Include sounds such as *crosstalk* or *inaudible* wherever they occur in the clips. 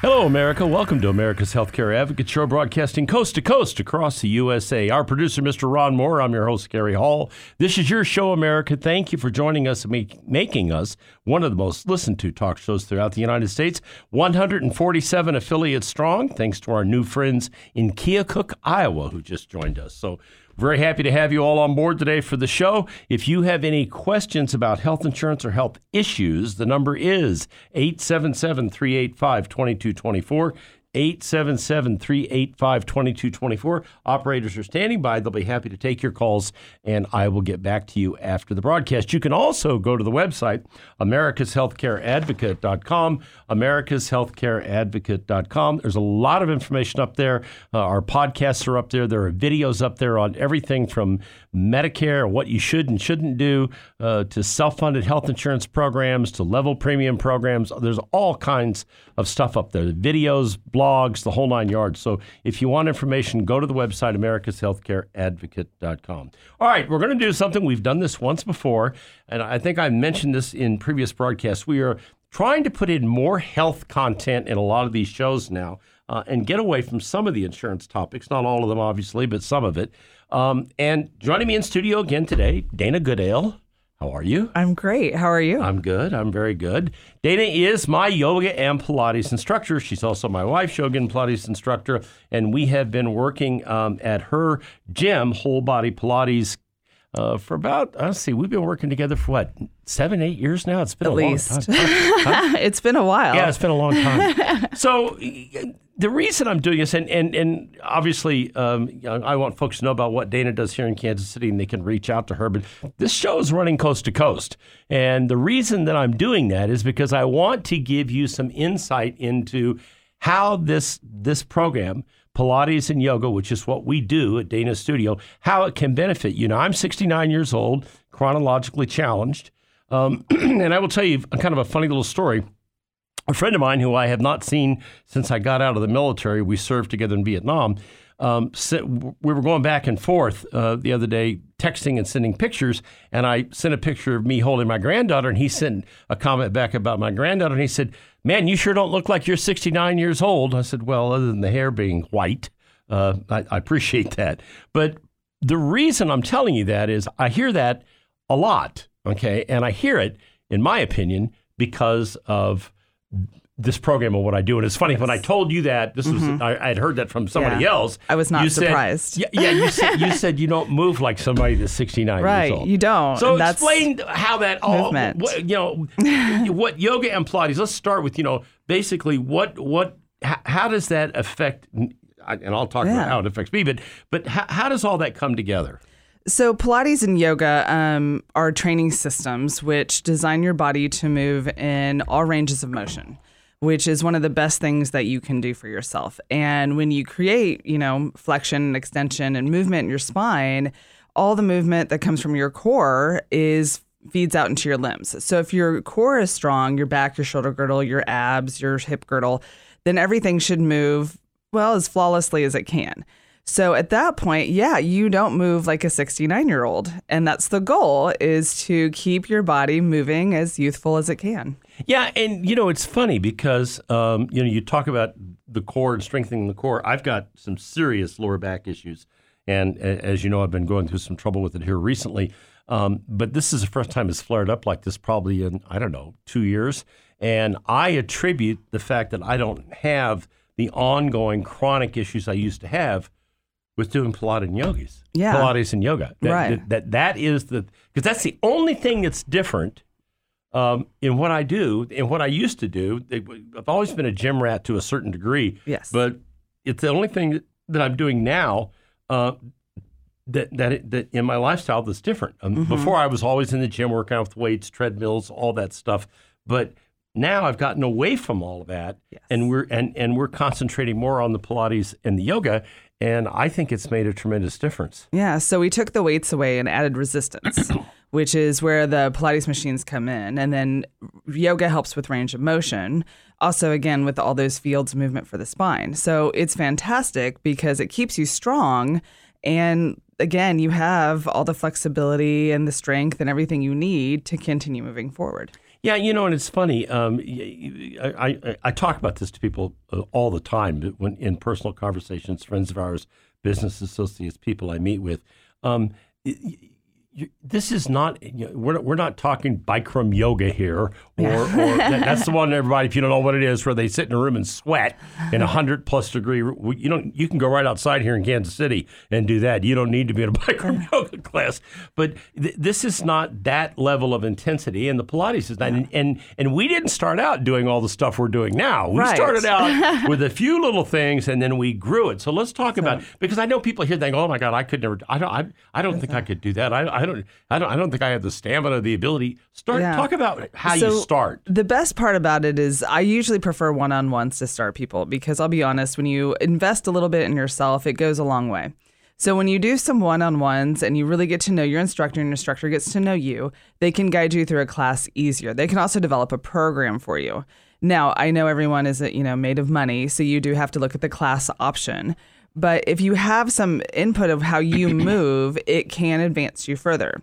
Hello, America. Welcome to America's Healthcare Advocate Show, broadcasting coast to coast across the USA. Our producer, Mr. Ron Moore. I'm your host, Gary Hall. This is your show, America. Thank you for joining us and making us one of the most listened to talk shows throughout the United States. 147 affiliates strong, thanks to our new friends in Keokuk, Iowa, who just joined us. So, very happy to have you all on board today for the show. If you have any questions about health insurance or health issues, the number is 877 385 2224. 877 385 2224. Operators are standing by. They'll be happy to take your calls, and I will get back to you after the broadcast. You can also go to the website, americashealthcareadvocate.com, americashealthcareadvocate.com. There's a lot of information up there. Uh, our podcasts are up there. There are videos up there on everything from Medicare, what you should and shouldn't do, uh, to self funded health insurance programs, to level premium programs. There's all kinds of stuff up there the videos, blogs, the whole nine yards. So if you want information, go to the website, americashealthcareadvocate.com. All right, we're going to do something. We've done this once before, and I think I mentioned this in previous broadcasts. We are trying to put in more health content in a lot of these shows now. Uh, and get away from some of the insurance topics, not all of them, obviously, but some of it. Um, and joining me in studio again today, Dana Goodale. How are you? I'm great. How are you? I'm good. I'm very good. Dana is my yoga and Pilates instructor. She's also my wife's yoga and Pilates instructor. And we have been working um, at her gym, Whole Body Pilates, uh, for about, let's see, we've been working together for what, seven, eight years now? It's been At a least. long time. Huh? *laughs* it's been a while. Yeah, it's been a long time. *laughs* so the reason I'm doing this, and and and obviously, um, I want folks to know about what Dana does here in Kansas City, and they can reach out to her. But this show is running coast to coast, and the reason that I'm doing that is because I want to give you some insight into how this this program. Pilates and yoga, which is what we do at Dana Studio, how it can benefit you. Now, I'm 69 years old, chronologically challenged. Um, *clears throat* and I will tell you kind of a funny little story. A friend of mine who I have not seen since I got out of the military, we served together in Vietnam. Um, we were going back and forth uh, the other day, texting and sending pictures. And I sent a picture of me holding my granddaughter, and he sent a comment back about my granddaughter. And he said, Man, you sure don't look like you're 69 years old. I said, Well, other than the hair being white, uh, I, I appreciate that. But the reason I'm telling you that is I hear that a lot, okay? And I hear it, in my opinion, because of this program and what I do. And it's funny when I told you that this was I, had heard that from somebody Mm-hmm. Yeah. else. I was not you said- surprised. yeah, yeah, you said you said you don't move like somebody that's 69 Right, years old. you don't, So and that's explain how that all movement. what, you know *laughs* what yoga and Pilates. Let's start with you know basically what what how, how does that affect and I'll talk about how it affects me, but but how, how does all that come together? So, Pilates and yoga um, are training systems which design your body to move in all ranges of motion, which is one of the best things that you can do for yourself. And when you create, you know, flexion and extension and movement in your spine, all the movement that comes from your core is feeds out into your limbs. So, if your core is strong, your back, your shoulder girdle, your abs, your hip girdle, then everything should move well as flawlessly as it can. So at that point, yeah, you don't move like a 69 year old. And that's the goal is to keep your body moving as youthful as it can. Yeah, and you know it's funny because um, you know you talk about the core and strengthening the core. I've got some serious lower back issues, and as you know, I've been going through some trouble with it here recently. Um, but this is the first time it's flared up like this, probably in I don't know two years. And I attribute the fact that I don't have the ongoing chronic issues I used to have with doing Pilates and yogis. Yeah. Pilates and yoga. That, Right. That that, that is the because that's the only thing that's different um, in what I do and what I used to do. I've always been a gym rat to a certain degree. Yes. But it's the only thing that I'm doing now. Uh, that that that in my lifestyle that's different. Um, Mm-hmm. Before I was always in the gym working out with weights, treadmills, all that stuff. But now I've gotten away from all of that, Yes. and we're and and we're concentrating more on the Pilates and the yoga, and I think it's made a tremendous difference. Yeah, so we took the weights away and added resistance, *clears throat* which is where the Pilates machines come in. And then yoga helps with range of motion. Also, again, with all those fields movement for the spine. So it's fantastic because it keeps you strong. And again, you have all the flexibility and the strength and everything you need to continue moving forward. Yeah, you know, and it's funny. Um, I, I, I talk about this to people uh, all the time when in personal conversations, friends of ours, business associates, people I meet with. Um, you, this is not you know, we're, we're not talking Bikram yoga here, or, or *laughs* that, that's the one everybody. If you don't know what it is, where they sit in a room and sweat in a *laughs* hundred plus degree. You don't. You can go right outside here in Kansas City and do that. You don't need to be in a *laughs* Bikram yoga class. But th- this is not that level of intensity, and the Pilates is not. And, and and we didn't start out doing all the stuff we're doing now. We Right. started out with a few little things, and then we grew it. So let's talk about because I know people here think, "Oh my God, I could never. I don't. I, I don't think I could do that. I, I don't. I don't. I don't think I have the stamina, the ability." Start Yeah. talk about how you start. The best part about it is I usually prefer one on ones to start people because I'll be honest, when you invest a little bit in yourself, it goes a long way. So when you do some one on ones and you really get to know your instructor and your instructor gets to know you, they can guide you through a class easier. They can also develop a program for you. Now, I know everyone is, you know, made of money, so you do have to look at the class option. But if you have some input of how you *clears throat* move, it can advance you further.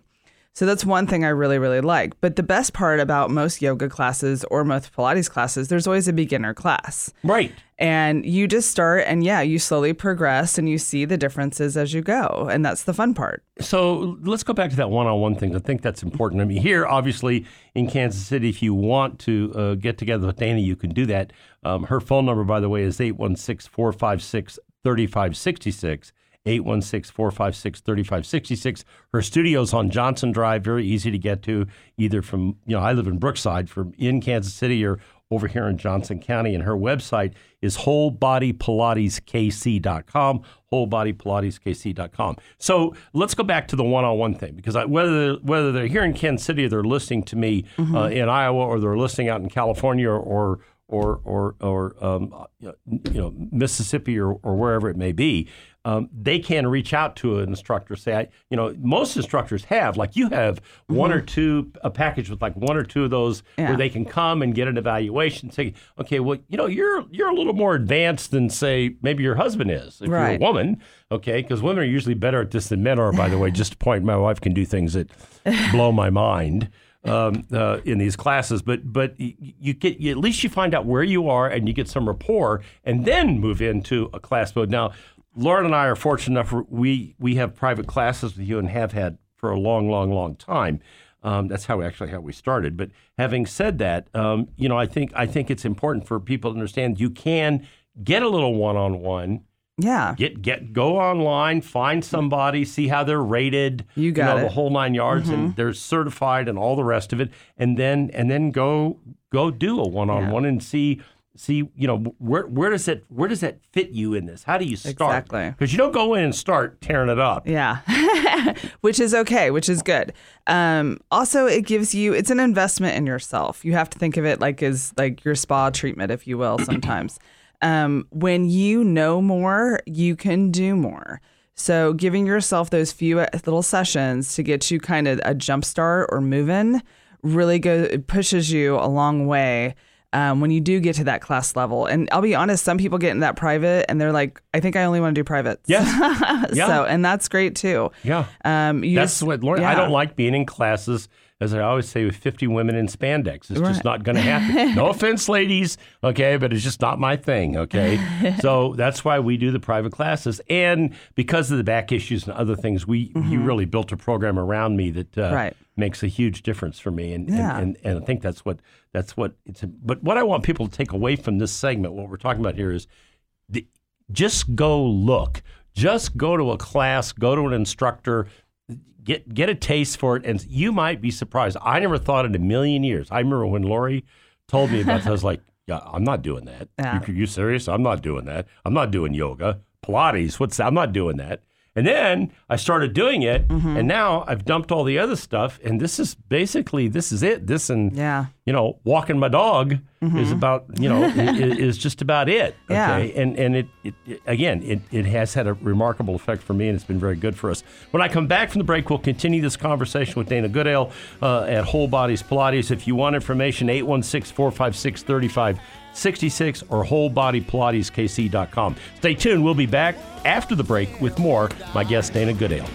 So that's one thing I really, really like. But the best part about most yoga classes or most Pilates classes, there's always a beginner class. Right. And you just start and yeah, you slowly progress and you see the differences as you go. And that's the fun part. So let's go back to that one-on-one thing. I think that's important. I mean, here, obviously, in Kansas City, if you want to uh, get together with Dana, you can do that. Um, her phone number, by the way, is 816-456-3566. 816-456-3566. Her studio's on Johnson Drive, very easy to get to, either from, you know, I live in Brookside, from in Kansas City or over here in Johnson County. And her website is wholebodypilateskc.com, wholebodypilateskc.com. So let's go back to the one-on-one thing, because I, whether, whether they're here in Kansas City or they're listening to me uh, in Iowa or they're listening out in California or, or or or or um, you know Mississippi or, or wherever it may be, um, they can reach out to an instructor. Say, I, you know, most instructors have, like you have, one or two a package with like one or two of those Yeah. where they can come and get an evaluation. Say, okay, well, you know, you're you're a little more advanced than say maybe your husband is if Right. you're a woman. Okay, because women are usually better at this than men are. By the way, just a point, my wife can do things that *laughs* blow my mind um, uh, in these classes, but but you get you, at least you find out where you are and you get some rapport, and then move into a class mode. Now, Lauren and I are fortunate enough we we have private classes with you and have had for a long, long, long time. Um, that's how we actually how we started. But having said that, um, you know, I think I think it's important for people to understand you can get a little one on one Yeah. get get go online, find somebody, see how they're rated. You got know, it. Mm-hmm. the whole nine yards, and they're certified and all the rest of it, and then and then go go do a one on one and see see you know where where does it where does that fit you in this? How do you start? Exactly. Because you don't go in and start tearing it up. Yeah, *laughs* which is okay, which is good. Um, also, it gives you it's an investment in yourself. You have to think of it like as like your spa treatment, if you will. Sometimes, um, when you know more, you can do more. So, giving yourself those few uh, little sessions to get you kind of a jump start or moving really go it pushes you a long way um, when you do get to that class level. And I'll be honest, some people get in that private and they're like, I think I only want to do privates. Yes. *laughs* Yeah. So, and that's great too. Yeah. Um, you That's just- what Lauren. I don't like being in classes, as I always say, with 50 women in spandex. It's Right. just not going to happen. no *laughs* offense, ladies, okay, but it's just not my thing, okay? *laughs* so that's why we do the private classes. And because of the back issues and other things, we you really built a program around me that uh, Mm-hmm. Right. makes a huge difference for me. And, Yeah. and, and, and I think that's what that's what it's. But what I want people to take away from this segment, what we're talking about here is the, just go look. Just go to a class, go to an instructor, get get a taste for it, and you might be surprised. I never thought in a million years. I remember when Lori told me about that. I was like, *laughs* "Yeah, I'm not doing that. Yeah. You, you serious? I'm not doing that. I'm not doing yoga, Pilates. What's that? I'm not doing that." And then I started doing it, Mm-hmm. and now I've dumped all the other stuff, and this is basically this is it. This and Yeah. you know, walking my dog is about you know i- i- *laughs* is just about it. Yeah. Okay, and and it, it, it again it it has had a remarkable effect for me, and it's been very good for us. When I come back from the break, we'll continue this conversation with Dana Goodale uh, at Whole Bodies Pilates. If you want information, 816-456-3566 or wholebodypilateskc.com. Stay tuned. We'll be back after the break with more. My guest Dana Goodale.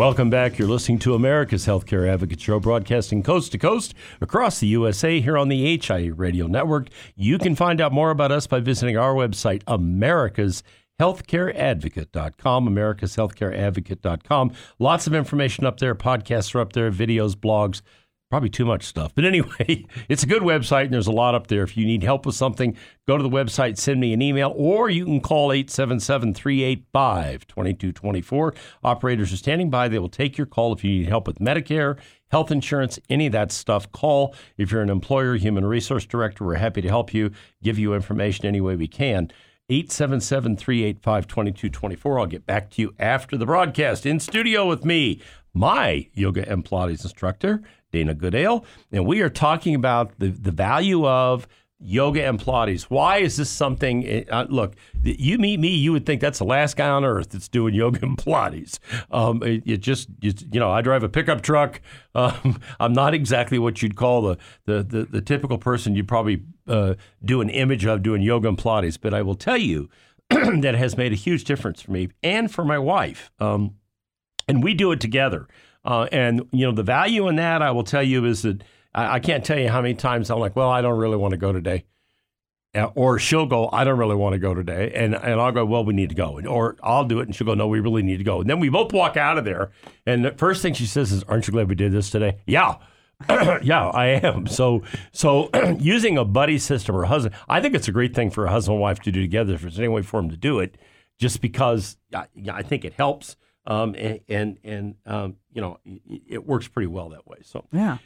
Welcome back. You're listening to America's Healthcare Advocate Show, broadcasting coast to coast across the USA here on the HIE Radio Network. You can find out more about us by visiting our website, America's healthcareadvocate.com, americashealthcareadvocate.com. Lots of information up there. Podcasts are up there, videos, blogs, probably too much stuff. But anyway, *laughs* it's a good website and there's a lot up there. If you need help with something, go to the website, send me an email, or you can call 877 385 2224. Operators are standing by. They will take your call if you need help with Medicare, health insurance, any of that stuff. Call. If you're an employer, human resource director, we're happy to help you, give you information any way we can. 877 385 2224. I'll get back to you after the broadcast. In studio with me, my yoga and Pilates instructor, Dana Goodale. And we are talking about the, the value of yoga and Pilates. Why is this something? Uh, look, you meet me, you would think that's the last guy on earth that's doing yoga and Pilates. Um, it, it just, you know, I drive a pickup truck. *laughs* Um, I'm not exactly what you'd call the, the, the, the typical person you'd probably uh, do an image of doing yoga and Pilates. But I will tell you *clears throat* that it has made a huge difference for me and for my wife. Um, and we do it together. Uh, and you know the value in that, I will tell you, is that I, I can't tell you how many times I'm like, well, I don't really want to go today, Uh, or she'll go, I don't really want to go today, and and I'll go, well, we need to go, or I'll do it, and she'll go, no, we really need to go, and then we both walk out of there, and the first thing she says is, aren't you glad we did this today? Yeah. *clears throat* yeah, I am. So, so *clears throat* using a buddy system or husband, I think it's a great thing for a husband and wife to do together. If there's any way for them to do it, just because I, I think it helps, um, and and, and um, you know, it, works pretty well that way. So, Yeah.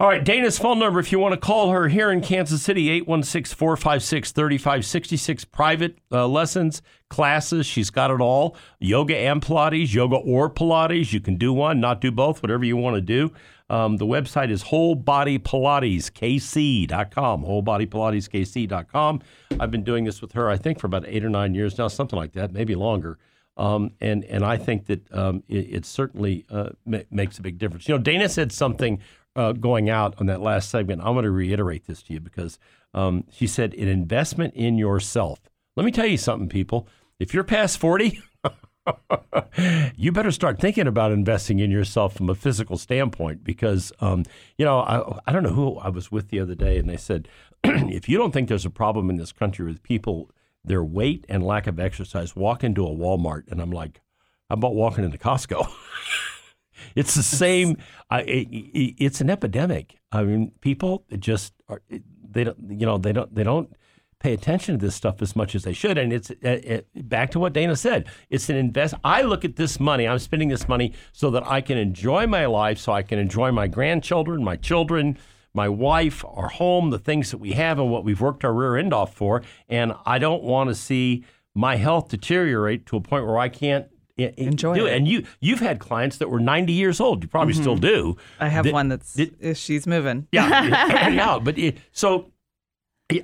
all right, Dana's phone number, if you want to call her here in Kansas City, 816 456 3566. Private uh, lessons, classes, she's got it all. Yoga and Pilates, yoga or Pilates. You can do one, not do both, whatever you want to do. Um, the website is wholebodypilateskc.com, wholebodypilateskc.com. I've been doing this with her, I think, for about eight or nine years now, something like that, maybe longer. Um, and and I think that um, it, it certainly uh, ma- makes a big difference. You know, Dana said something uh, going out on that last segment. I'm going to reiterate this to you because um, she said an investment in yourself. Let me tell you something, people. If you're past 40, *laughs* you better start thinking about investing in yourself from a physical standpoint because, um, you know, I, I don't know who I was with the other day, and they said, *clears throat* if you don't think there's a problem in this country with people, their weight and lack of exercise, walk into a Walmart. And I'm like, how about walking into Costco? *laughs* it's the same. I, it, it- it's an epidemic. I mean, people just are, they don't, you know, they don't, they don't pay attention to this stuff as much as they should. And it's uh, it, back to what Dana said. It's an invest. I look at this money. I'm spending this money so that I can enjoy my life, so I can enjoy my grandchildren, my children, my wife, our home, the things that we have, and what we've worked our rear end off for. And I don't want to see my health deteriorate to a point where I can't. Enjoy do it. And you, you've had clients that were 90 years old. You probably still do. I have that- one that's that- she's moving. yeah, *laughs* *laughs* yeah, but it, so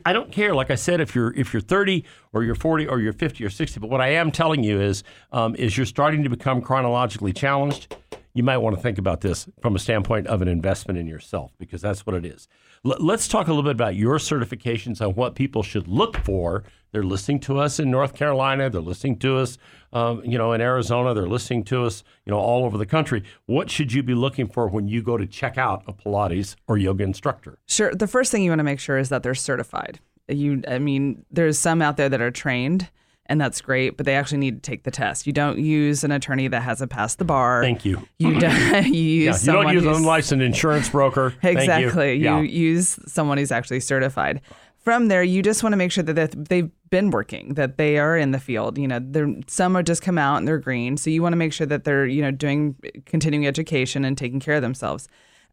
I don't care. Like I said, if you're if you're 30 or you're 40 or you're 50 or 60, but what I am telling you is um, is you're starting to become chronologically challenged. You might want to think about this from a standpoint of an investment in yourself because that's what it is. L- let's talk a little bit about your certifications on what people should look for. They're listening to us in North Carolina. They're listening to us, um, you know, in Arizona. They're listening to us, you know, all over the country. What should you be looking for when you go to check out a Pilates or yoga instructor? Sure. The first thing you want to make sure is that they're certified. You, I mean, there's some out there that are trained, and that's great, but they actually need to take the test. You don't use an attorney that hasn't passed the bar. Thank you. You don't. *laughs* You use Yeah, you someone don't use an unlicensed insurance broker. Thank you. Exactly. You, Yeah. use someone who's actually certified. From there, you just want to make sure that they've- they've been working, that they are in the field. You know, they're, some are just come out and they're green. So you want to make sure that they're, you know, doing continuing education and taking care of themselves.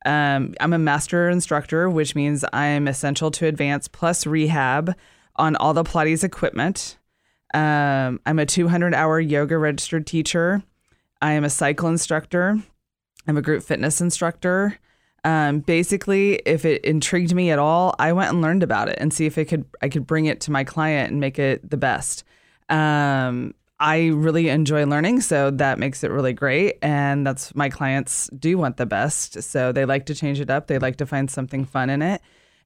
Um, I'm a master instructor, which means I'm essential to advance plus rehab on all the Pilates equipment. Um, I'm a 200 hour yoga registered teacher. I am a cycle instructor. I'm a group fitness instructor. Um, basically, if it intrigued me at all, I went and learned about it and see if it could I could bring it to my client and make it the best. Um, I really enjoy learning, so that makes it really great. And that's my clients do want the best, so they like to change it up. They like to find something fun in it,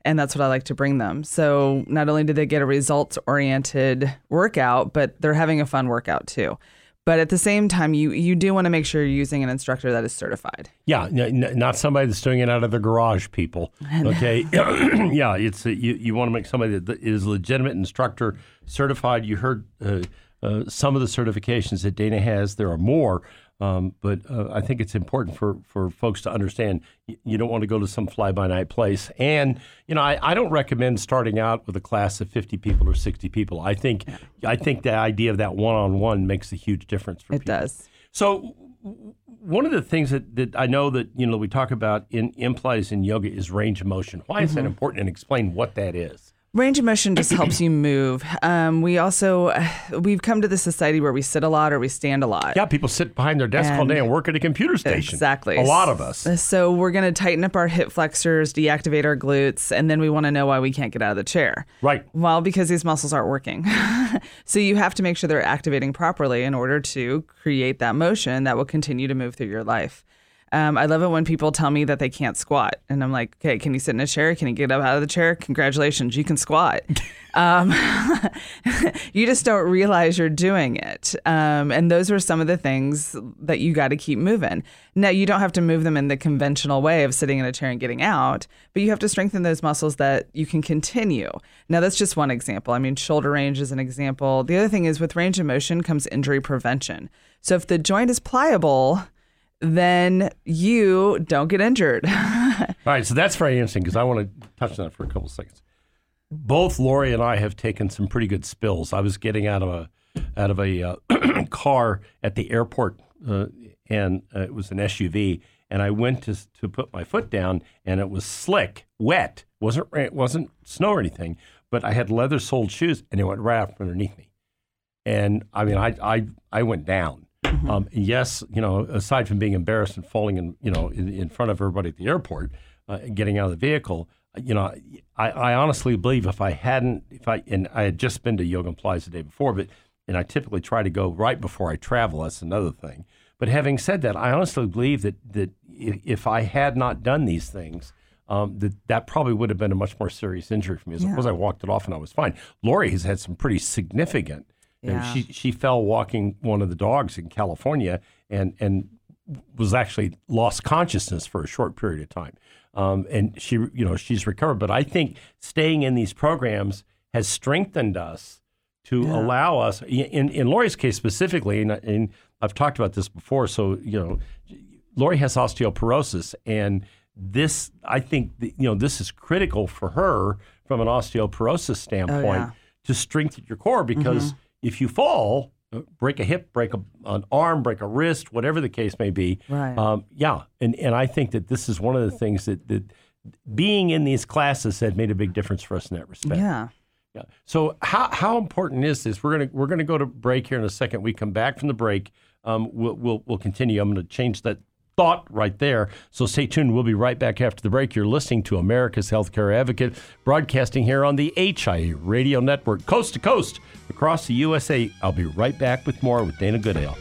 and that's what I like to bring them. So not only do they get a results oriented workout, but they're having a fun workout too. But at the same time, you you do want to make sure you're using an instructor that is certified. Yeah, n- n- not somebody that's doing it out of the garage, people. *laughs* Okay, *clears throat* yeah, it's a, you. You want to make somebody that is legitimate instructor certified. You heard uh, uh, some of the certifications that Dana has. There are more, um, but uh, I think it's important for for folks to understand. You, you don't want to go to some fly by night place, and you know, I, I don't recommend starting out with a class of fifty people or sixty people. I think I think the idea of that one on one makes a huge difference for It people. does. So one of the things that, that I know that you know we talk about in Pilates in yoga is range of motion. Why is that important? And explain what that is. Range of motion just helps you move. Um, we also *sighs* we've come to the society where we sit a lot or we stand a lot. Yeah, people sit behind their desk all day and work at a computer station. Exactly. A lot of us. So we're going to tighten up our hip flexors, deactivate our glutes, and then we want to know why we can't get out of the chair. Right. Well, because these muscles aren't working. *laughs* so you have to make sure they're activating properly in order to create that motion that will continue to move through your life. Um, I love it when people tell me that they can't squat, and I'm like, "Okay, can you sit in a chair? Can you get up out of the chair? Congratulations, you can squat." *laughs* um, *laughs* you just don't realize you're doing it, um, and those are some of the things that you got to keep moving. Now, you don't have to move them in the conventional way of sitting in a chair and getting out, but you have to strengthen those muscles that you can continue. Now, that's just one example. I mean, shoulder range is an example. The other thing is with range of motion comes injury prevention. So if the joint is pliable, then you don't get injured. *laughs* All right, so that's very interesting because I want to touch on that for a couple seconds. Both Lori and I have taken some pretty good spills. I was getting out of a out of a uh, *clears throat* car at the airport, uh, and uh, it was an SUV, and I went to to put my foot down, and it was slick, wet. wasn't It wasn't snow or anything, but I had leather soled shoes, and it went right underneath me. And I mean, I I I went down. Um, yes, you know, aside from being embarrassed and falling in, you know, in, in front of everybody at the airport, uh, getting out of the vehicle, you know, I, I honestly believe if I hadn't, if I, and I had just been to Yoga and Pilates the day before, but, and I typically try to go right before I travel. That's another thing. But having said that, I honestly believe that that if I had not done these things, um, that that probably would have been a much more serious injury for me. As opposed, I walked it off and I was fine. Lori has had some pretty significant. Yeah. she she fell walking one of the dogs in California and and was actually lost consciousness for a short period of time. Um, and she you know she's recovered. But I think staying in these programs has strengthened us to allow us in in Lori's case specifically, and, and I've talked about this before. So you know, Lori has osteoporosis, and this I think you know this is critical for her from an osteoporosis standpoint yeah. to strengthen your core because if you fall, uh, break a hip, break a, an arm, break a wrist, whatever the case may be, Right. um, yeah, and and I think that this is one of the things that that being in these classes had made a big difference for us in that respect. yeah. Yeah. So how how important is this? We're gonna we're gonna go to break here in a second. We come back from the break. Um, we'll we'll we'll continue. I'm gonna change that thought right there. So stay tuned. We'll be right back after the break. You're listening to America's Healthcare Advocate, broadcasting here on the HIA Radio Network, coast to coast across the USA. I'll be right back with more with Dana Goodale.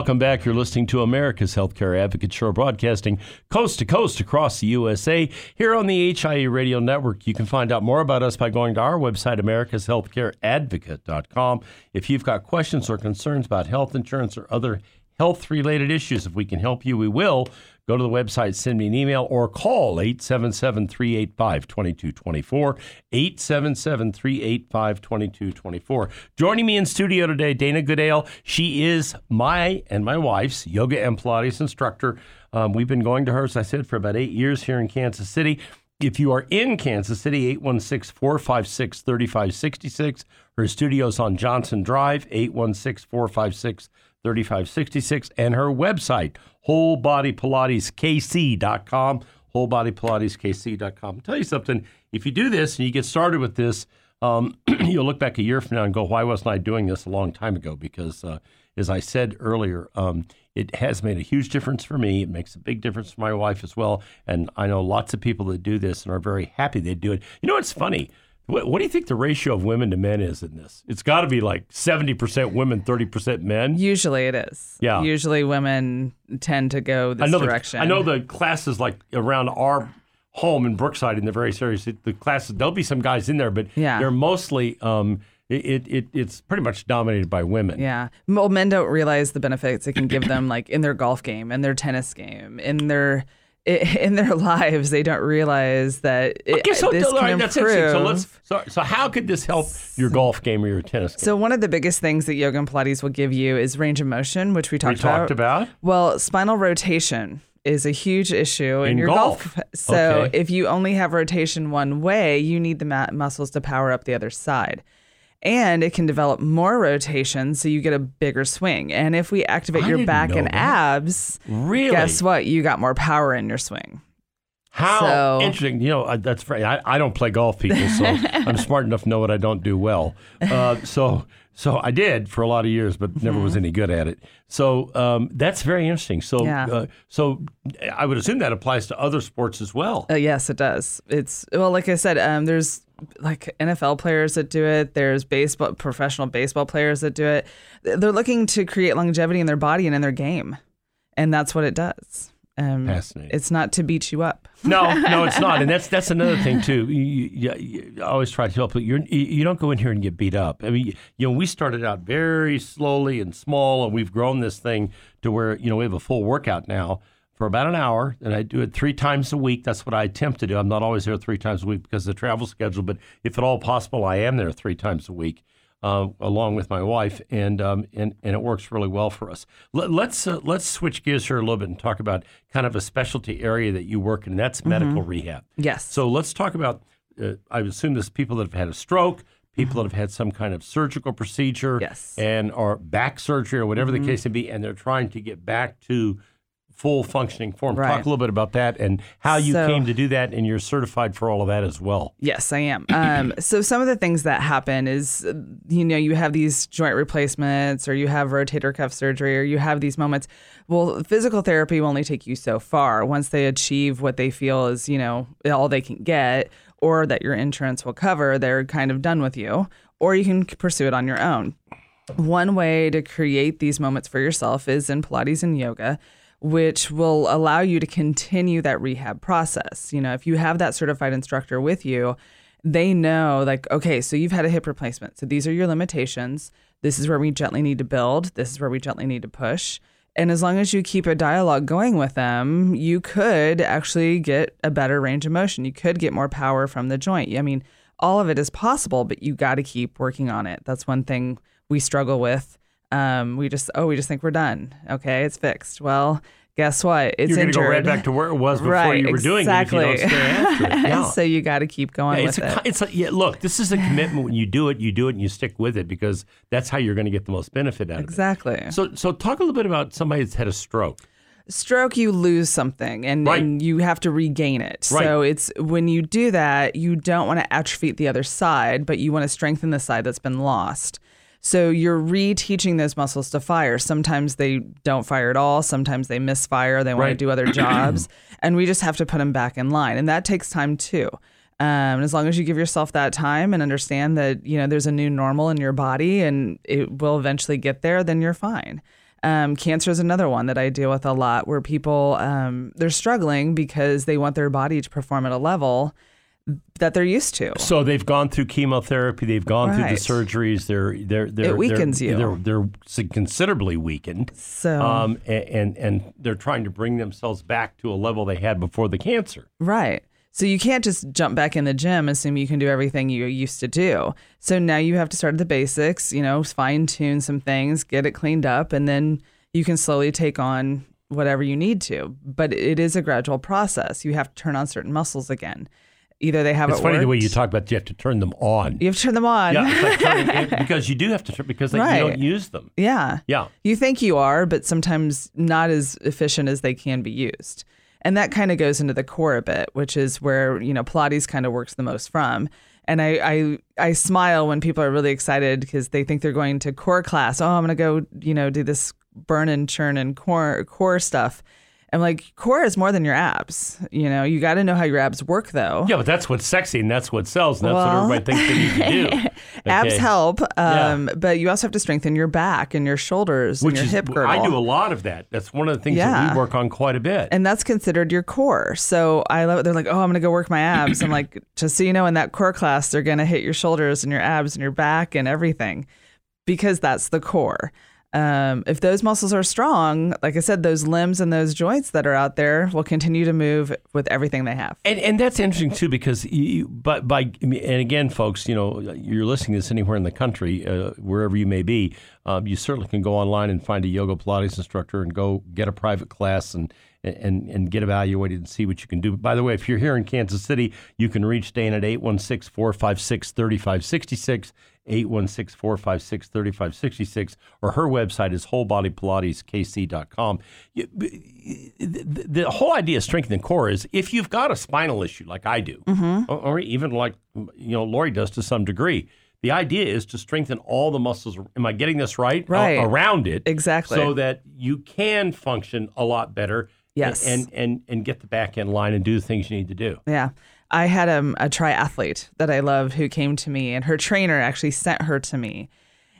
Welcome back. You're listening to America's Healthcare Advocate Show, broadcasting coast to coast across the USA. Here on the HIA Radio Network, you can find out more about us by going to our website, americashealthcareadvocate.com. If you've got questions or concerns about health insurance or other health related issues, if we can help you, we will. Go to the website, send me an email, or call 877 385 2224. 877 385 2224. Joining me in studio today, Dana Goodale. She is my and my wife's yoga and Pilates instructor. Um, we've been going to her, as I said, for about eight years here in Kansas City. If you are in Kansas City, 816 456 3566. Her studio's on Johnson Drive, 816 456 3566. And her website, wholebodypilateskc.com. Wholebodypilateskc.com. I'll tell you something. If you do this and you get started with this, um, *clears throat* you'll look back a year from now and go, why wasn't I doing this a long time ago? Because, uh, as I said earlier, um, it has made a huge difference for me. It makes a big difference for my wife as well. And I know lots of people that do this and are very happy they do it. You know, it's funny. What, what do you think the ratio of women to men is in this? It's got to be like 70% women, 30% men. Usually it is. Yeah. Usually women tend to go this I direction. The, I know the classes like around our home in Brookside in the various areas. The classes there'll be some guys in there, but Yeah. they're mostly um, it, it it's pretty much dominated by women. Yeah. Well, men don't realize the benefits it can give them, like in their golf game, in their tennis game, in their *laughs* in their lives. They don't realize that it, Okay, so this all right, can that's interesting. So improve. let's so, so how could this help your golf game or your tennis game? So one of the biggest things that yoga and Pilates will give you is range of motion, which we we talked, talked about. Well, spinal rotation is a huge issue in, In your golf. So Okay. if you only have rotation one way, you need the ma- muscles to power up the other side. And it can develop more rotation so you get a bigger swing. And if we activate I your back and that. abs, Really? guess what? You got more power in your swing. How So- interesting. You know, that's very, I, I don't play golf, people, so *laughs* I'm smart enough to know what I don't do well. Uh, so so I did for a lot of years, but never was any good at it. So um, that's very interesting. So Mm-hmm. Yeah. uh, so I would assume that applies to other sports as well. Uh, yes, it does. It's well, like I said, um, there's like NFL players that do it. There's baseball, professional baseball players that do it. They're looking to create longevity in their body and in their game, and that's what it does. Um, Fascinating. It's not to beat you up. No, no, it's not, and that's *laughs* that's another thing too. You, you, you I always try to help, people you're, you you don't go in here and get beat up. I mean, you know, we started out very slowly and small, and we've grown this thing to where you know we have a full workout now for about an hour, and I do it three times a week. That's what I attempt to do. I'm not always there three times a week because of the travel schedule, but if at all possible, I am there three times a week. Uh, along with my wife, and um, and and it works really well for us. Let, let's uh, let's switch gears here a little bit and talk about kind of a specialty area that you work in. and That's medical rehab. Yes. So let's talk about. Uh, I assume this people that have had a stroke, people that have had some kind of surgical procedure, Yes. and or back surgery or whatever the case may be, and they're trying to get back to full functioning form. Talk a little bit about that and how you So- came to do that, and you're certified for all of that as well. Yes, I am. Um, *clears throat* so some of the things that happen is, you know, you have these joint replacements, or you have rotator cuff surgery, or you have these moments. Well, physical therapy will only take you so far. Once they achieve what they feel is, you know, all they can get, or that your insurance will cover, they're kind of done with you. Or you can pursue it on your own. One way to create these moments for yourself is in Pilates and yoga, which will allow you to continue that rehab process. You know, if you have that certified instructor with you, they know, like, okay, so you've had a hip replacement. So these are your limitations. This is where we gently need to build. This is where we gently need to push. And as long as you keep a dialogue going with them, you could actually get a better range of motion. You could get more power from the joint. I mean, all of it is possible, but you got to keep working on it. That's one thing we struggle with. Um, we just, oh, we just think we're done. Okay, it's fixed. Well, guess what? It's you're going to injured. go right back to where it was before Right, you were doing it if you don't exactly. stay after it. *laughs* Yeah. so you got to keep going Yeah, with it's a, it. it's a, yeah, look, this is a commitment. When you do it, you do it and you stick with it because that's how you're going to get the most benefit out Exactly. of it. So, so talk a little bit about somebody that's had a stroke. stroke you lose something and, Right. and you have to regain it Right. so it's when you do that you don't want to atrophy the other side but you want to strengthen the side that's been lost so you're reteaching those muscles to fire. Sometimes they don't fire at all. Sometimes they misfire. They want Right. to do other *clears throat* jobs. And we just have to put them back in line. And that takes time too. Um, as long as you give yourself that time and understand that you know there's a new normal in your body and it will eventually get there then you're fine. Um, cancer is another one that I deal with a lot, where people um, they're struggling because they want their body to perform at a level that they're used to. So they've gone through chemotherapy, they've gone through the surgeries. They're they're they're It weakens they're, you. They're they're considerably weakened. So Um, a- and and they're trying to bring themselves back to a level they had before the cancer. Right. So you can't just jump back in the gym assume you can do everything you used to do. So now you have to start at the basics, you know, fine tune some things, get it cleaned up, and then you can slowly take on whatever you need to. But it is a gradual process. You have to turn on certain muscles again. Either they have It's it funny the way you talk about you have to turn them on. You have to turn them on. Yeah, it's like *laughs* turning, because you do have to turn because they, Right. you don't use them. Yeah. Yeah. You think you are, but sometimes not as efficient as they can be used. And that kind of goes into the core a bit, which is where, you know, Pilates kind of works the most from. And I, I, I smile when people are really excited because they think they're going to core class. Oh, I'm going to go, you know, do this burn and churn and core, core stuff. I'm like, core is more than your abs. You know, you got to know how your abs work though. Yeah, but that's what's sexy and that's what sells and that's Well- what everybody thinks they need to do. *laughs* Abs Okay. help, Yeah. um, but you also have to strengthen your back and your shoulders Which and your is hip girdle. I do a lot of that. That's one of the things that we work on quite a bit. and that's considered your core. So I love it. They're like, oh, I'm going to go work my abs. I'm like, just so you know, in that core class, they're going to hit your shoulders and your abs and your back and everything because that's the core. Um, if those muscles are strong, like I said, those limbs and those joints that are out there will continue to move with everything they have. And, and that's interesting too because you, but by and again, folks, you know, you're listening to this anywhere in the country, uh, wherever you may be, um, you certainly can go online and find a yoga Pilates instructor and go get a private class and and and get evaluated and see what you can do. By the way, if you're here in Kansas City, you can reach Dana at 816-456-3566, 816-456-3566, or her website is wholebodypilateskc.com. The, whole idea of strengthening the core is if you've got a spinal issue like I do, mm-hmm. or, or even like you know Lori does to some degree, the idea is to strengthen all the muscles. Am I getting this right? Right. around it, Exactly. so that you can function a lot better. Yes. and and and get the back end line and do the things you need to do. Yeah. I had um, a triathlete that I love who came to me, and her trainer actually sent her to me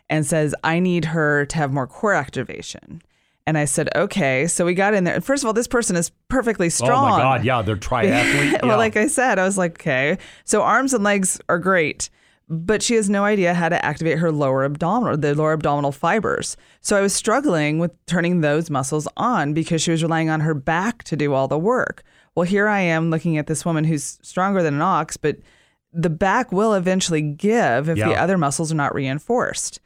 and says, I need her to have more core activation. And I said, okay. So we got in there. First of all, this person is perfectly strong. Oh my God, yeah, they're *laughs* triathlete. yeah. well, like I said, I was like, okay. So arms and legs are great, but she has no idea how to activate her lower abdominal, the lower abdominal fibers. So I was struggling with turning those muscles on because she was relying on her back to do all the work. Well, here I am looking at this woman who's stronger than an ox, but the back will eventually give if the other muscles are not reinforced.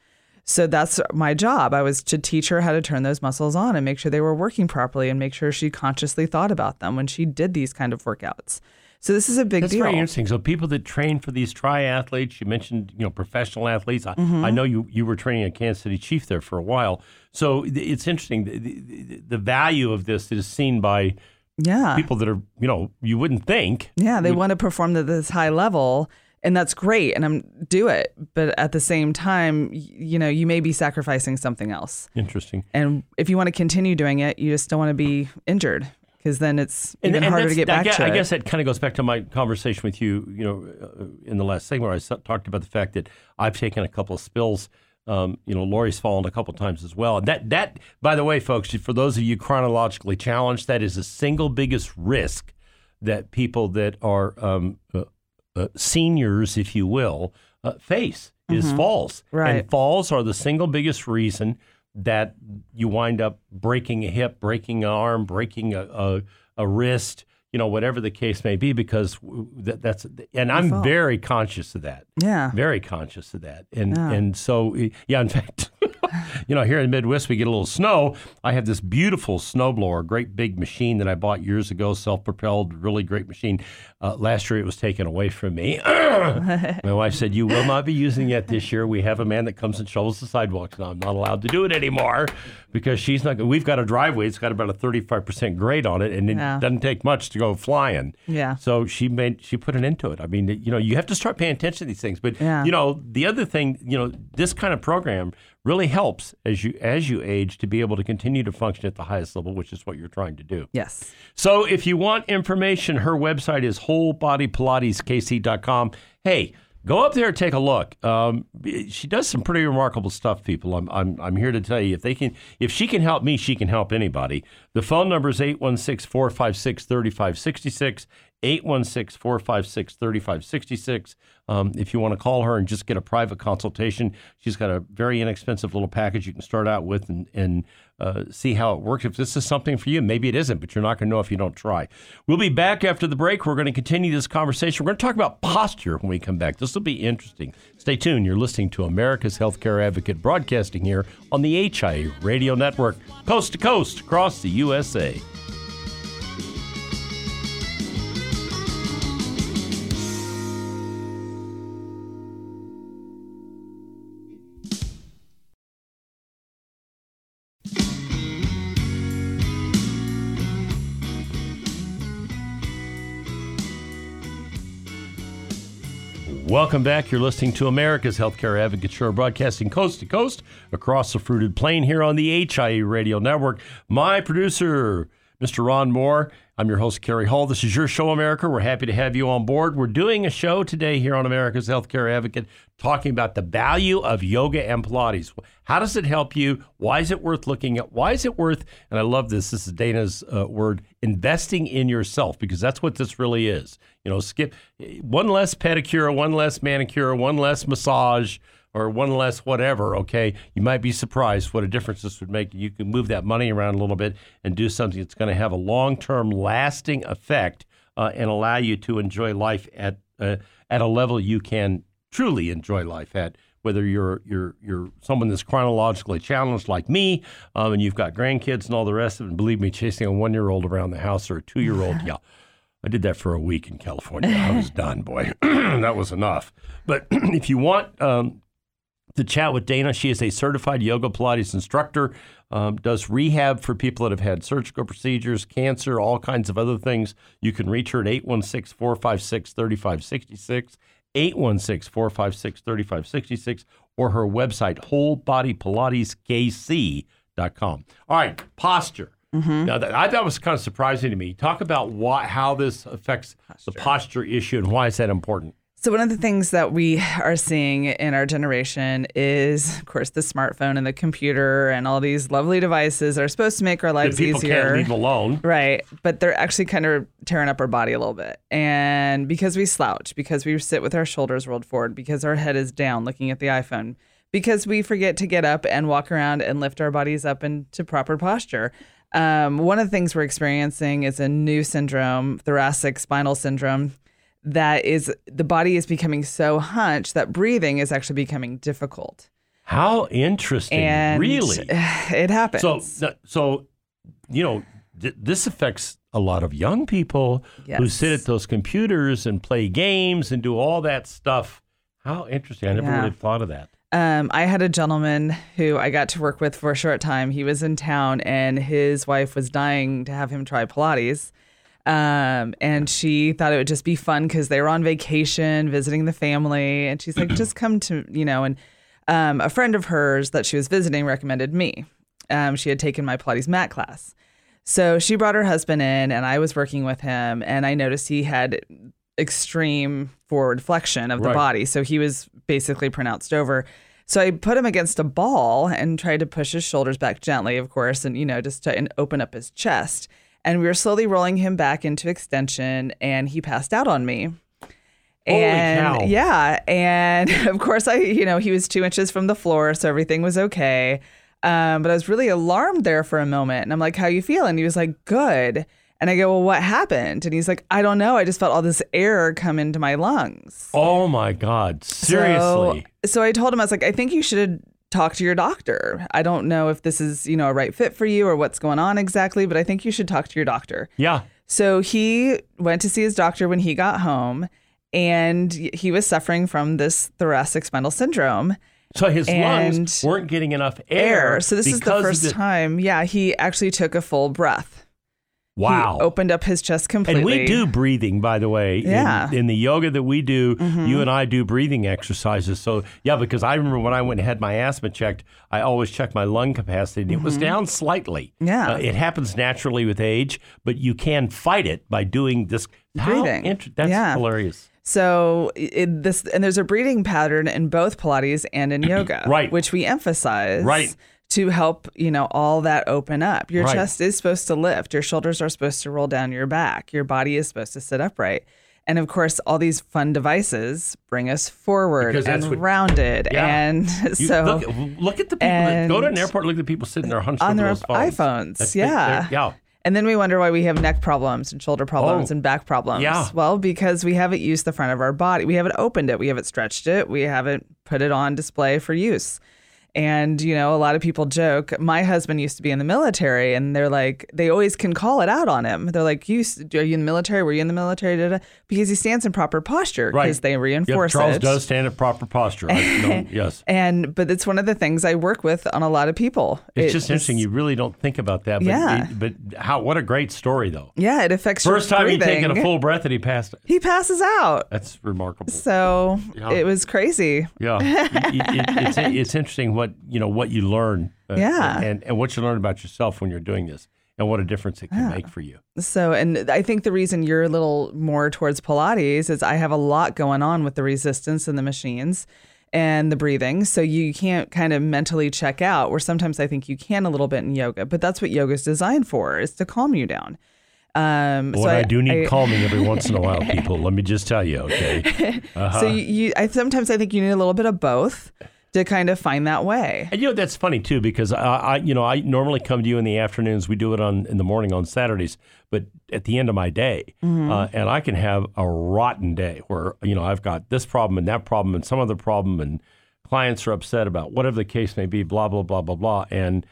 So that's my job. I was to teach her how to turn those muscles on and make sure they were working properly and make sure she consciously thought about them when she did these kind of workouts. So this is a big That's deal. very interesting. So people that train for these triathletes, you mentioned, you know, professional athletes. I, Mm-hmm. I know you you were training at Kansas City Chief there for a while. So it's interesting. The, the, the value of this is seen by Yeah. people that are, you know, you wouldn't think. yeah, they want to perform at this high level and that's great and I'm do it, but at the same time, you know, you may be sacrificing something else. Interesting. And if you want to continue doing it, you just don't want to be injured because then it's even harder to get I back guess, to I guess that kind of goes back to my conversation with you, you know, uh, in the last segment where I s- talked about the fact that I've taken a couple of spills. Um, you know, Lori's fallen a couple times as well. And that, that, by the way, folks, for those of you chronologically challenged, that is the single biggest risk that people that are um, uh, uh, seniors, if you will, uh, face is falls. Mm-hmm. Right. And falls are the single biggest reason that you wind up breaking a hip, breaking an arm, breaking a, a, a wrist, you know, whatever the case may be, because that, that's, and I'm fault. very conscious of that. Yeah. Very conscious of that. And, Yeah. and so, yeah, in *laughs* fact, you know, here in the Midwest, we get a little snow. I have this beautiful snowblower, great big machine that I bought years ago, self propelled, really great machine. Uh, last year it was taken away from me. *coughs* My wife said, You will not be using it this year. We have a man that comes and shovels the sidewalks, and I'm not allowed to do it anymore because she's not. We've got a driveway, it's got about a 35% grade on it, and it Yeah. doesn't take much to go flying. Yeah. So she made she put an end to it. I mean, you know, you have to start paying attention to these things. But Yeah. you know, the other thing, you know, this kind of program really helps as you as you age to be able to continue to function at the highest level, which is what you're trying to do. Yes. So if you want information, her website is wholebodypilateskc.com. Hey, Go up there and take a look. Um, she does some pretty remarkable stuff, people. I'm, I'm, I'm here to tell you if they can, if she can help me, she can help anybody. The phone number is 816 456 3566. 816 456 3566. Um, If you want to call her and just get a private consultation, she's got a very inexpensive little package you can start out with and, and uh, see how it works. If this is something for you, maybe it isn't, but you're not going to know if you don't try. We'll be back after the break. We're going to continue this conversation. We're going to talk about posture when we come back. This will be interesting. Stay tuned. You're listening to America's Healthcare Advocate broadcasting here on the HIA Radio Network, coast to coast across the USA. Welcome back. You're listening to America's Healthcare Advocate Show, broadcasting coast to coast across the fruited plain here on the HIE Radio Network. My producer, Mr. Ron Moore. I'm your host, Gary Hall. This is your show, America. We're happy to have you on board. We're doing a show today here on America's Healthcare Advocate talking about the value of yoga and Pilates. How does it help you? Why is it worth looking at? Why is it worth, and I love this, this is Dana's uh, word, investing in yourself, because that's what this really is. You know, skip one less pedicure, one less manicure, one less massage, or one less whatever, okay, you might be surprised what a difference this would make. You can move that money around a little bit and do something that's going to have a long term, lasting effect uh, and allow you to enjoy life at uh, at a level you can truly enjoy life at. Whether you're you're you're someone that's chronologically challenged like me, um, and you've got grandkids and all the rest of it, and believe me, chasing a one year old around the house or a two year old, *laughs* yeah. I did that for a week in California. I was done, boy. *clears throat* that was enough. But *clears throat* if you want um, to chat with Dana. She is a certified yoga Pilates instructor, um, does rehab for people that have had surgical procedures, cancer, all kinds of other things. You can reach her at 816 456 3566, 816 456 3566, or her website, wholebodypilateskc.com. All right, posture. Now, that, I thought was kind of surprising to me. Talk about why, how this affects the posture issue and why is that important? So one of the things that we are seeing in our generation is, of course, the smartphone and the computer and all these lovely devices are supposed to make our lives people easier. can't leave alone. Right. But they're actually kind of tearing up our body a little bit. And because we slouch, because we sit with our shoulders rolled forward, because our head is down looking at the iPhone, because we forget to get up and walk around and lift our bodies up into proper posture. Um, one of the things we're experiencing is a new syndrome, thoracic spinal syndrome, that is the body is becoming so hunched that breathing is actually becoming difficult. How interesting. And really? *sighs* it happens. So, so you know, th- this affects a lot of young people who sit at those computers and play games and do all that stuff. How interesting! I never Yeah. really thought of that. Um, I had a gentleman who I got to work with for a short time. He was in town and his wife was dying to have him try Pilates. Um, and she thought it would just be fun because they were on vacation visiting the family. And she's like, just come to, you know, and um, a friend of hers that she was visiting recommended me. Um, she had taken my Pilates mat class. So she brought her husband in, and I was working with him, and I noticed he had extreme forward flexion of the Right. body. So he was basically pronounced over. So I put him against a ball and tried to push his shoulders back gently, of course, and you know, just to and open up his chest. And we were slowly rolling him back into extension, and he passed out on me. Holy and yeah, and *laughs* of course I, you know, he was two inches from the floor, so everything was okay. Um, but I was really alarmed there for a moment, and I'm like, "How you feeling?" He was like, "Good." And I go, "Well, what happened?" And he's like, "I don't know. I just felt all this air come into my lungs." Oh my God! Seriously. So, so I told him, I was like, I think you should talk to your doctor. I don't know if this is, you know, a right fit for you or what's going on exactly, but I think you should talk to your doctor. yeah. So he went to see his doctor when he got home and he was suffering from this thoracic spinal syndrome So his lungs weren't getting enough air. air. So this is the first time, yeah, he actually took a full breath. Wow. He opened up his chest completely. And we do breathing, by the way. In- Yeah. Mm-hmm. In, the yoga that we do, you and I do breathing exercises. So, yeah, because I remember when I went and had my asthma checked, I always check my lung capacity, and it was down slightly. Mm-hmm. Yeah. Uh, it happens naturally with age, but you can fight it by doing this. Breathing. inter- that's Yeah. hilarious. So it, this and there's a breathing pattern in both Pilates and in *clears throat* yoga, Right. Which we emphasize, Right. To help you know all that open up. Your Right. chest is supposed to lift. Your shoulders are supposed to roll down your back. Your body is supposed to sit upright. And of course, all these fun devices bring us forward and what- rounded. Yeah. And *laughs* You so look, look at the people that go to an and- airport, look at the people sitting there hunched on their those phones. iPhones, That's- yeah. Yeah. And then we wonder why we have neck problems and shoulder problems Oh. and back problems. Yeah. Well, because we haven't used the front of our body. We haven't opened it. We haven't stretched it. We haven't put it on display for use. And, you know, a lot of people joke. My husband used to be in the military, and they're like, they always can call it out on him. They're like, you, are you in the military? Were you in the military? Da, da. Because he stands in proper posture Right. because they Yep, reinforce Charles it. does stand in proper posture. I *laughs* yes. And, but it's one of the things I work with on a lot of people. It's It just interesting. You really don't think about that. But, Yeah. it- but how? What a great story, though. yeah, it affects First time he breathing. taken a full breath and he passed. He passes out. That's remarkable. So Yeah. it was crazy. Yeah, *laughs* it- it's it's interesting what you know what you learn. uh, Yeah. and and what you learn about yourself when you're doing this, and what a difference it can make for you. So, and I think the reason you're a little more towards Pilates is I have a lot going on with the resistance and the machines and the breathing. So you can't kind of mentally check out, where sometimes I think you can a little bit in yoga, but that's what yoga is designed for, is to calm you down. Um, so I, do need I- calming every once in a while, *laughs* people. Let me just tell you, okay. *laughs* Uh-huh. So you, you, I sometimes I think you need a little bit of both to kind of find that way. And you know that's funny too because I, I, you know, I normally come to you in the afternoons. We do it on in the morning on Saturdays, but at the end of my day, Mm-hmm. uh, and I can have a rotten day where you know I've got this problem and that problem and some other problem, and clients are upset about whatever the case may be, blah blah blah blah blah, and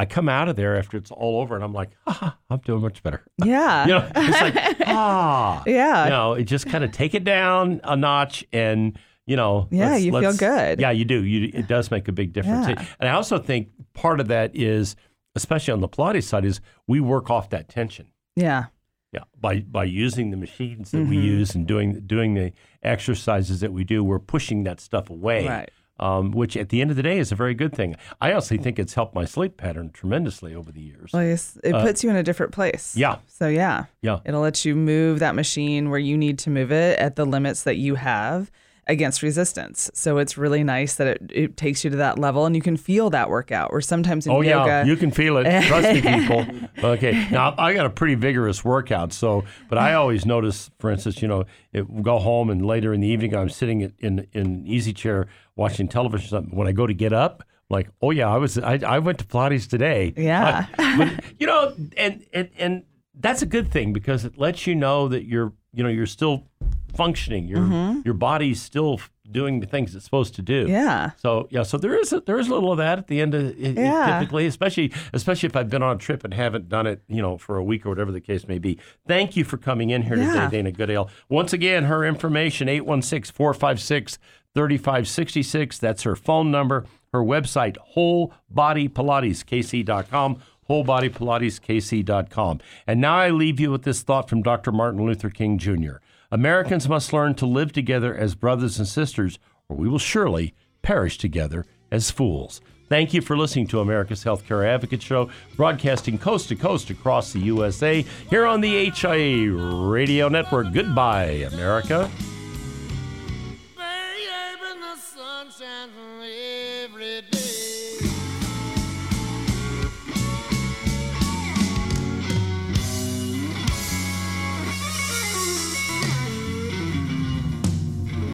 I come out of there after it's all over, and I'm like, *laughs* ah, I'm doing much better. *laughs* Yeah. You know, it's like *laughs* ah, Yeah. You know, it just kind of take it down a notch and. You know, Yeah, let's- you feel let's- good. Yeah, you do. You, it does make a big difference. Yeah. And I also think part of that is, especially on the Pilates side, is we work off that tension. Yeah. Yeah, by by using the machines that Mm-hmm. we use and doing doing the exercises that we do, we're pushing that stuff away. Right. Um, which at the end of the day is a very good thing. I also think it's helped my sleep pattern tremendously over the years. Well, it puts you in a different place. Uh, yeah. So yeah. Yeah. It'll let you move that machine where you need to move it at the limits that you have against resistance. So it's really nice that it, it takes you to that level and you can feel that workout. Or sometimes in Oh yoga, yeah, you can feel it. Trust me, *laughs* people. Okay, now I got a pretty vigorous workout, so but I always notice, for instance, you know, it, go home and later in the evening I'm sitting in in, an easy chair watching television. or Something when I go to get up, like, oh yeah, I was I, I went to Pilates today. Yeah. but, *laughs* you know, and and and that's a good thing because it lets you know that you're you know you're still functioning. Your your body's still doing the things it's supposed to do. Mm-hmm. Yeah. So yeah, so there is a, there is a little of that at the end of it, it Yeah. typically, especially especially if I've been on a trip and haven't done it, you know, for a week or whatever the case may be. Thank you for coming in here Yeah. today, Dana Goodale. Once again, her information 816-456-3566. That's her phone number. Her website wholebodypilateskc.com wholebodypilateskc.com. And now I leave you with this thought from Dr. Martin Luther King Jr. Americans must learn to live together as brothers and sisters, or we will surely perish together as fools. Thank you for listening to America's Healthcare Advocate Show, broadcasting coast to coast across the USA here on the HIA Radio Network. Goodbye, America.